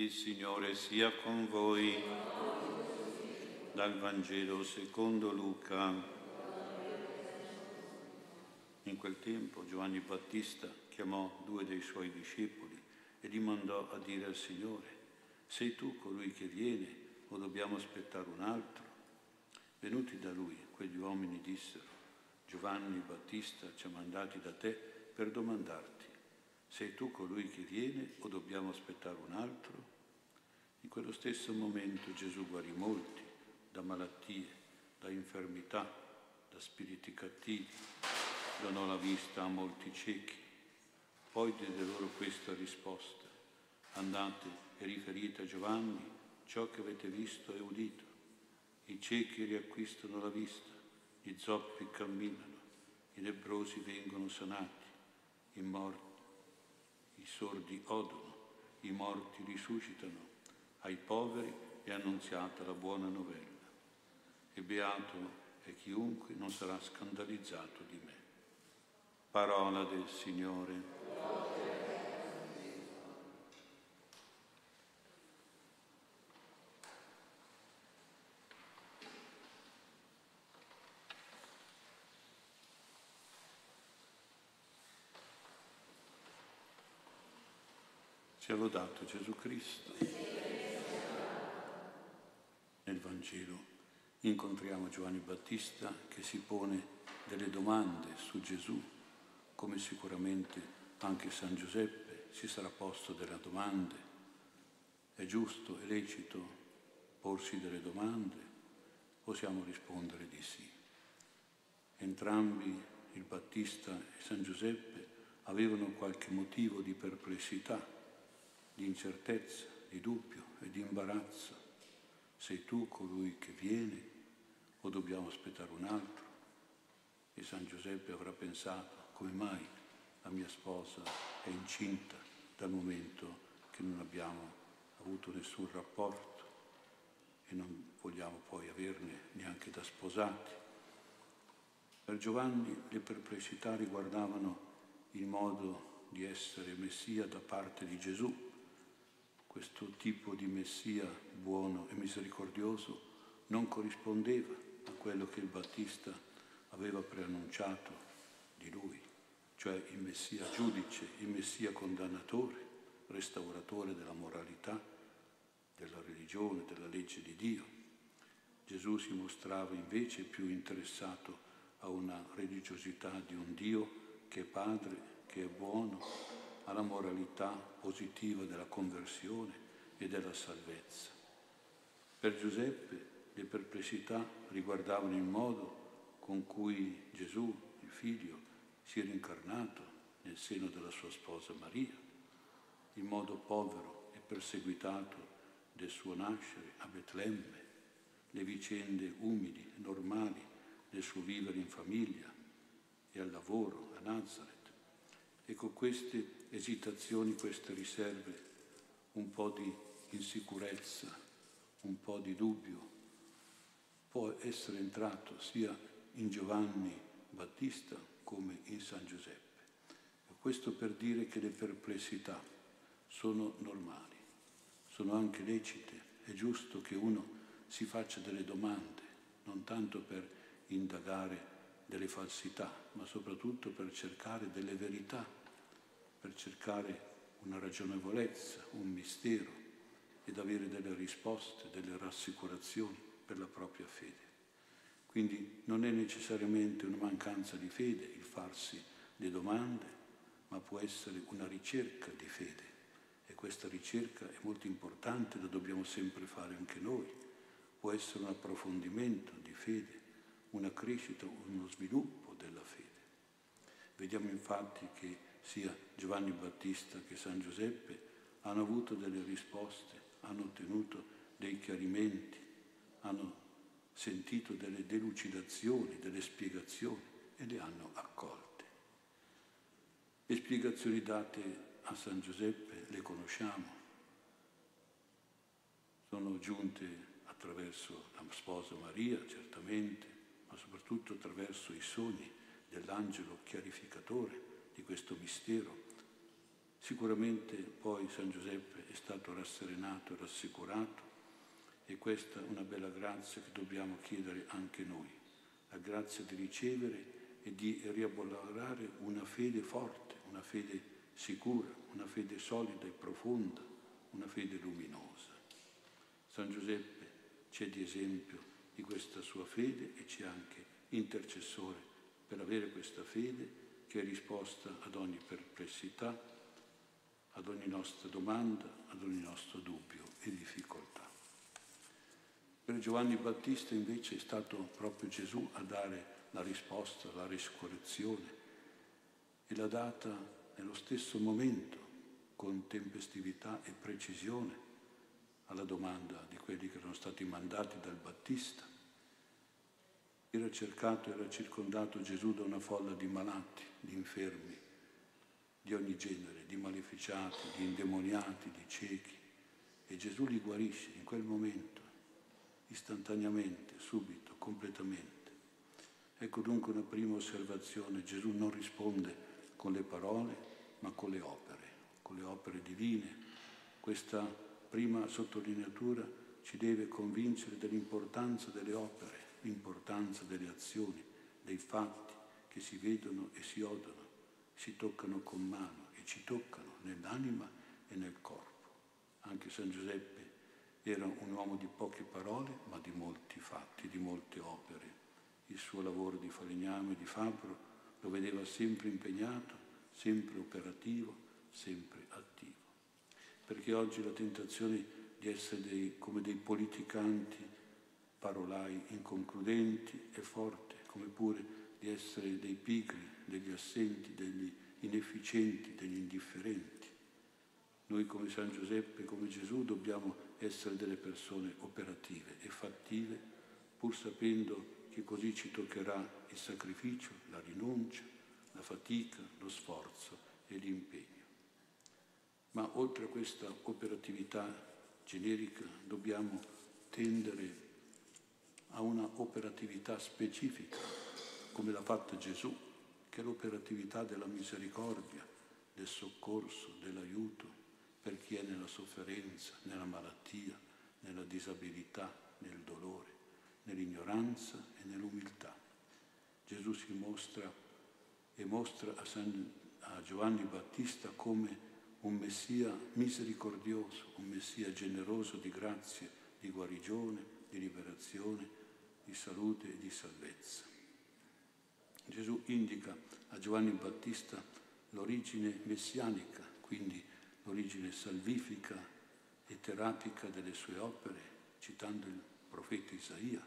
Il Signore sia con voi. Dal Vangelo secondo Luca. In quel tempo Giovanni Battista chiamò due dei suoi discepoli e li mandò a dire al Signore, sei tu colui che viene o dobbiamo aspettare un altro? Venuti da lui, quegli uomini dissero, Giovanni Battista ci ha mandati da te per domandarti, sei tu colui che viene o dobbiamo aspettare un altro? In quello stesso momento Gesù guarì molti da malattie, da infermità, da spiriti cattivi, donò la vista a molti ciechi. Poi diede loro questa risposta. Andate e riferite a Giovanni ciò che avete visto e udito. I ciechi riacquistano la vista, gli zoppi camminano, i lebrosi vengono sanati, i morti, i sordi odono, i morti risuscitano, ai poveri è annunziata la buona novella. E beato è chiunque non sarà scandalizzato di me. Parola del Signore. Sia lodato Gesù Cristo. Nel Vangelo incontriamo Giovanni Battista che si pone delle domande su Gesù, come sicuramente anche San Giuseppe si sarà posto delle domande. È giusto, è lecito porsi delle domande? Possiamo rispondere di sì. Entrambi, il Battista e San Giuseppe, avevano qualche motivo di perplessità di incertezza, di dubbio e di imbarazzo. Sei tu colui che viene o dobbiamo aspettare un altro? E San Giuseppe avrà pensato, come mai la mia sposa è incinta dal momento che non abbiamo avuto nessun rapporto e non vogliamo poi averne neanche da sposati. Per Giovanni le perplessità riguardavano il modo di essere Messia da parte di Gesù questo tipo di Messia buono e misericordioso non corrispondeva a quello che il Battista aveva preannunciato di lui, cioè il Messia giudice, il Messia condannatore, restauratore della moralità, della religione, della legge di Dio. Gesù si mostrava invece più interessato a una religiosità di un Dio che è padre, che è buono, alla moralità positiva della conversione e della salvezza. Per Giuseppe le perplessità riguardavano il modo con cui Gesù, il figlio, si era incarnato nel seno della sua sposa Maria, il modo povero e perseguitato del suo nascere a Betlemme, le vicende umili, normali del suo vivere in famiglia e al lavoro a Nazareth. E con queste esitazioni, queste riserve, un po' di insicurezza, un po' di dubbio, può essere entrato sia in Giovanni Battista come in San Giuseppe. Questo per dire che le perplessità sono normali, sono anche lecite, è giusto che uno si faccia delle domande, non tanto per indagare delle falsità, ma soprattutto per cercare delle verità per cercare una ragionevolezza, un mistero ed avere delle risposte, delle rassicurazioni per la propria fede. Quindi non è necessariamente una mancanza di fede il farsi le domande, ma può essere una ricerca di fede e questa ricerca è molto importante, la dobbiamo sempre fare anche noi. Può essere un approfondimento di fede, una crescita, uno sviluppo della fede. Vediamo infatti che sia Giovanni Battista che San Giuseppe hanno avuto delle risposte, hanno ottenuto dei chiarimenti, hanno sentito delle delucidazioni, delle spiegazioni e le hanno accolte. Le spiegazioni date a San Giuseppe le conosciamo, sono giunte attraverso la sposa Maria, certamente, ma soprattutto attraverso i sogni dell'angelo chiarificatore di questo mistero Sicuramente poi San Giuseppe è stato rasserenato e rassicurato e questa è una bella grazia che dobbiamo chiedere anche noi, la grazia di ricevere e di riabolare una fede forte, una fede sicura, una fede solida e profonda, una fede luminosa. San Giuseppe c'è di esempio di questa sua fede e c'è anche intercessore per avere questa fede che è risposta ad ogni perplessità, ad ogni nostra domanda, ad ogni nostro dubbio e difficoltà. Per Giovanni Battista invece è stato proprio Gesù a dare la risposta, la riscorezione e l'ha data nello stesso momento, con tempestività e precisione, alla domanda di quelli che erano stati mandati dal Battista. Era cercato, era circondato Gesù da una folla di malati, di infermi, di ogni genere, di maleficiati, di indemoniati, di ciechi. E Gesù li guarisce in quel momento, istantaneamente, subito, completamente. Ecco dunque una prima osservazione, Gesù non risponde con le parole, ma con le opere, con le opere divine. Questa prima sottolineatura ci deve convincere dell'importanza delle opere, l'importanza delle azioni, dei fatti che si vedono e si odono, si toccano con mano e ci toccano nell'anima e nel corpo. Anche San Giuseppe era un uomo di poche parole, ma di molti fatti, di molte opere il suo lavoro di falegname, di fabbro, lo vedeva sempre impegnato, sempre operativo, sempre attivo. Perché oggi la tentazione di essere dei, come dei politicanti, parolai inconcludenti è forte, come pure di essere dei pigri, degli assenti, degli inefficienti, degli indifferenti. Noi come San Giuseppe, come Gesù, dobbiamo essere delle persone operative e fattive, pur sapendo che così ci toccherà il sacrificio, la rinuncia, la fatica, lo sforzo e l'impegno. Ma oltre a questa operatività generica dobbiamo tendere a una operatività specifica, come l'ha fatta Gesù, che è l'operatività della misericordia, del soccorso, dell'aiuto per chi è nella sofferenza, nella malattia, nella disabilità, nel dolore nell'ignoranza e nell'umiltà. Gesù si mostra e mostra a, San, a Giovanni Battista come un Messia misericordioso, un Messia generoso di grazia, di guarigione, di liberazione, di salute e di salvezza. Gesù indica a Giovanni Battista l'origine messianica, quindi l'origine salvifica e terapica delle sue opere, citando il profeta Isaia,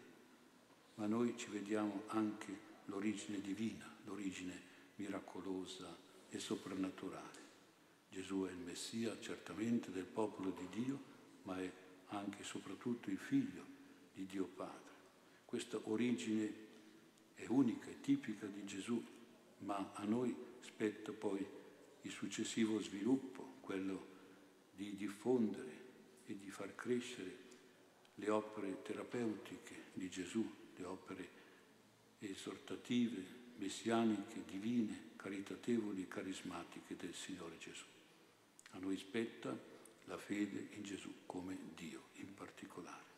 ma noi ci vediamo anche l'origine divina, l'origine miracolosa e soprannaturale. Gesù è il Messia certamente del popolo di Dio, ma è anche e soprattutto il figlio di Dio Padre. Questa origine è unica e tipica di Gesù, ma a noi spetta poi il successivo sviluppo, quello di diffondere e di far crescere le opere terapeutiche di Gesù, le opere esortative, messianiche, divine, caritatevoli e carismatiche del Signore Gesù. A noi spetta la fede in Gesù come Dio in particolare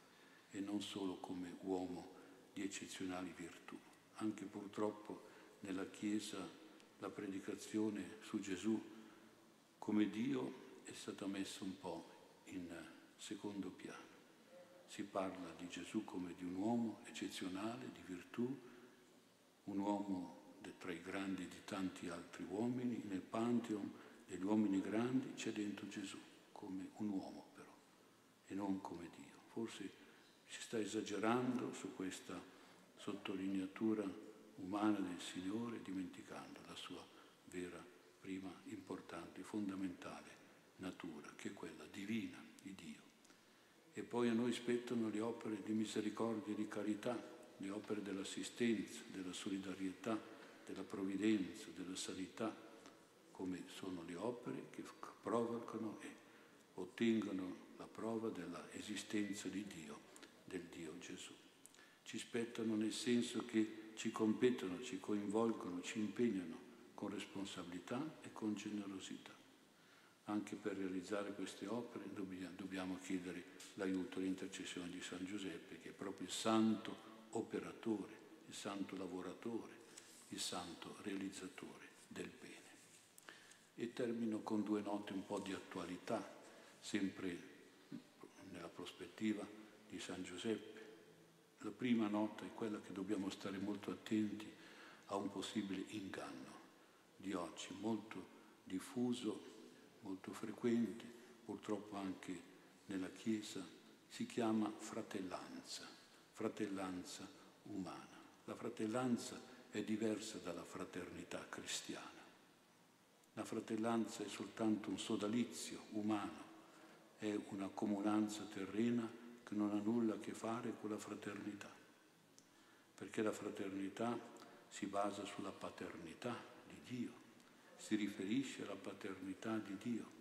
e non solo come uomo di eccezionali virtù. Anche purtroppo nella Chiesa la predicazione su Gesù come Dio è stata messa un po' in secondo piano. Si parla di Gesù come di un uomo eccezionale, di virtù, un uomo tra i grandi di tanti altri uomini, nel Pantheon degli uomini grandi c'è dentro Gesù, come un uomo però, e non come Dio. Forse si sta esagerando su questa sottolineatura umana del Signore, dimenticando la sua vera, prima, importante, fondamentale natura, che è quella divina di Dio. E poi a noi spettano le opere di misericordia e di carità, le opere dell'assistenza, della solidarietà, della provvidenza, della sanità, come sono le opere che provocano e ottengono la prova dell'esistenza di Dio, del Dio Gesù. Ci spettano nel senso che ci competono, ci coinvolgono, ci impegnano con responsabilità e con generosità. Anche per realizzare queste opere dobbiamo chiedere l'aiuto e l'intercessione di San Giuseppe, che è proprio il santo operatore, il santo lavoratore, il santo realizzatore del bene. E termino con due note un po' di attualità, sempre nella prospettiva di San Giuseppe. La prima nota è quella che dobbiamo stare molto attenti a un possibile inganno di oggi, molto diffuso, molto frequente, purtroppo anche nella Chiesa, si chiama fratellanza, fratellanza umana. La fratellanza è diversa dalla fraternità cristiana. La fratellanza è soltanto un sodalizio umano, è una comunanza terrena non ha nulla a che fare con la fraternità, perché la fraternità si basa sulla paternità di Dio, si riferisce alla paternità di Dio,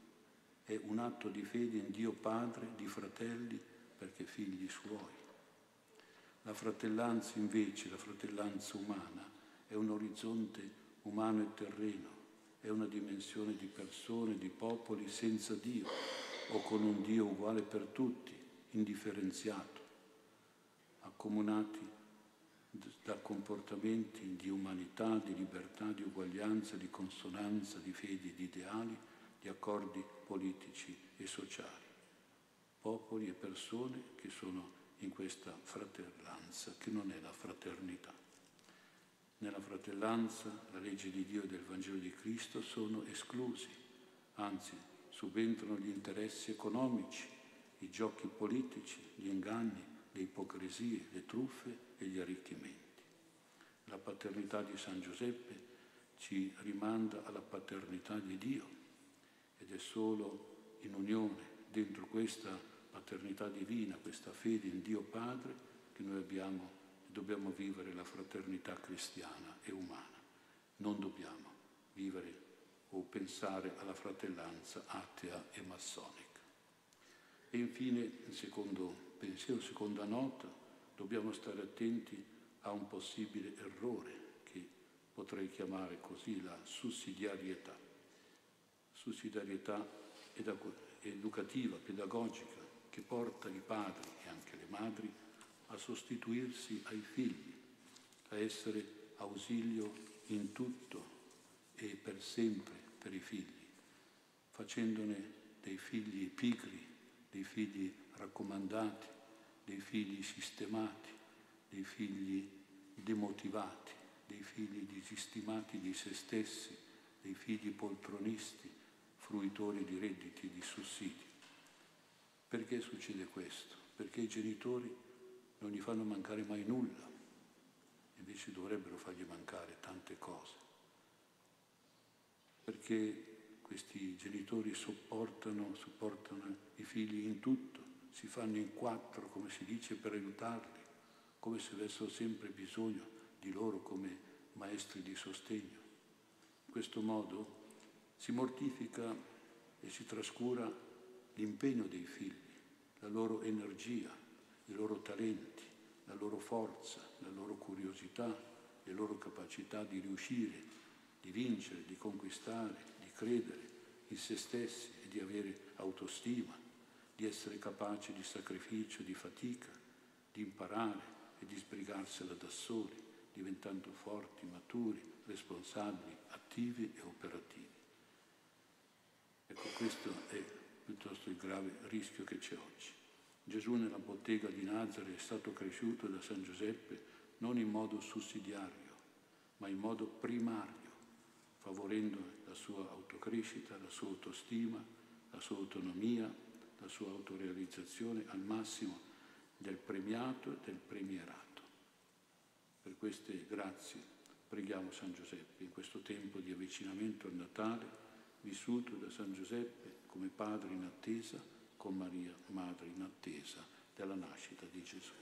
è un atto di fede in Dio Padre, di fratelli, perché figli suoi. La fratellanza invece, la fratellanza umana, è un orizzonte umano e terreno, è una dimensione di persone, di popoli senza Dio o con un Dio uguale per tutti, indifferenziato, accomunati da comportamenti di umanità, di libertà, di uguaglianza, di consonanza, di fedi e di ideali, di accordi politici e sociali. Popoli e persone che sono in questa fratellanza, che non è la fraternità. Nella fratellanza la legge di Dio e del Vangelo di Cristo sono esclusi, anzi subentrano gli interessi economici, i giochi politici, gli inganni, le ipocrisie, le truffe e gli arricchimenti. La paternità di San Giuseppe ci rimanda alla paternità di Dio ed è solo in unione dentro questa paternità divina, questa fede in Dio Padre, che noi abbiamo dobbiamo vivere la fraternità cristiana e umana. Non dobbiamo vivere o pensare alla fratellanza atea e massonica. E infine, secondo pensiero, seconda nota, dobbiamo stare attenti a un possibile errore che potrei chiamare così la sussidiarietà. Sussidiarietà educativa, pedagogica, che porta i padri e anche le madri a sostituirsi ai figli, a essere ausilio in tutto e per sempre per i figli, facendone dei figli pigri, dei figli raccomandati, dei figli sistemati, dei figli demotivati, dei figli disistimati di se stessi, dei figli poltronisti, fruitori di redditi di sussidi. Perché succede questo? Perché i genitori non gli fanno mancare mai nulla, invece dovrebbero fargli mancare tante cose perché questi genitori sopportano, supportano i figli in tutto, si fanno in quattro, come si dice, per aiutarli, come se avessero sempre bisogno di loro come maestri di sostegno. In questo modo si mortifica e si trascura l'impegno dei figli, la loro energia, i loro talenti, la loro forza, la loro curiosità, le loro capacità di riuscire di vincere, di conquistare, credere in se stessi e di avere autostima, di essere capaci di sacrificio, di fatica, di imparare e di sbrigarsela da soli, diventando forti, maturi, responsabili, attivi e operativi. Ecco, questo è piuttosto il grave rischio che c'è oggi. Gesù nella bottega di Nazareth è stato cresciuto da San Giuseppe non in modo sussidiario, ma in modo primario favorendo la sua autocrescita, la sua autostima, la sua autonomia, la sua autorealizzazione al massimo del premiato e del premierato. Per queste grazie preghiamo San Giuseppe in questo tempo di avvicinamento al Natale, vissuto da San Giuseppe come padre in attesa, con Maria, madre in attesa della nascita di Gesù.